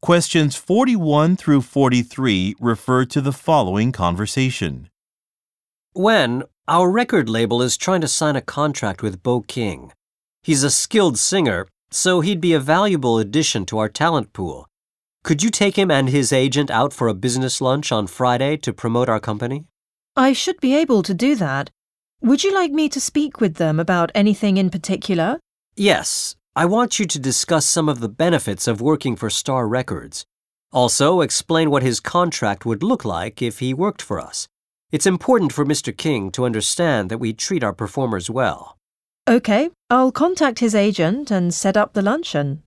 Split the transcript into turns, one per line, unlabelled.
Questions 41 through 43 refer to the following conversation.
When our record label is trying to sign a contract with Bo King. He's a skilled singer, so he'd be a valuable addition to our talent pool. Could you take him and his agent out for a business lunch on Friday to promote our company?
I should be able to do that. Would you like me to speak with them about anything in particular?
Yes, I want you to discuss some of the benefits of working for Star Records. Also, explain what his contract would look like if he worked for us. It's important for Mr. King to understand that we treat our performers well.
Okay, I'll contact his agent and set up the luncheon.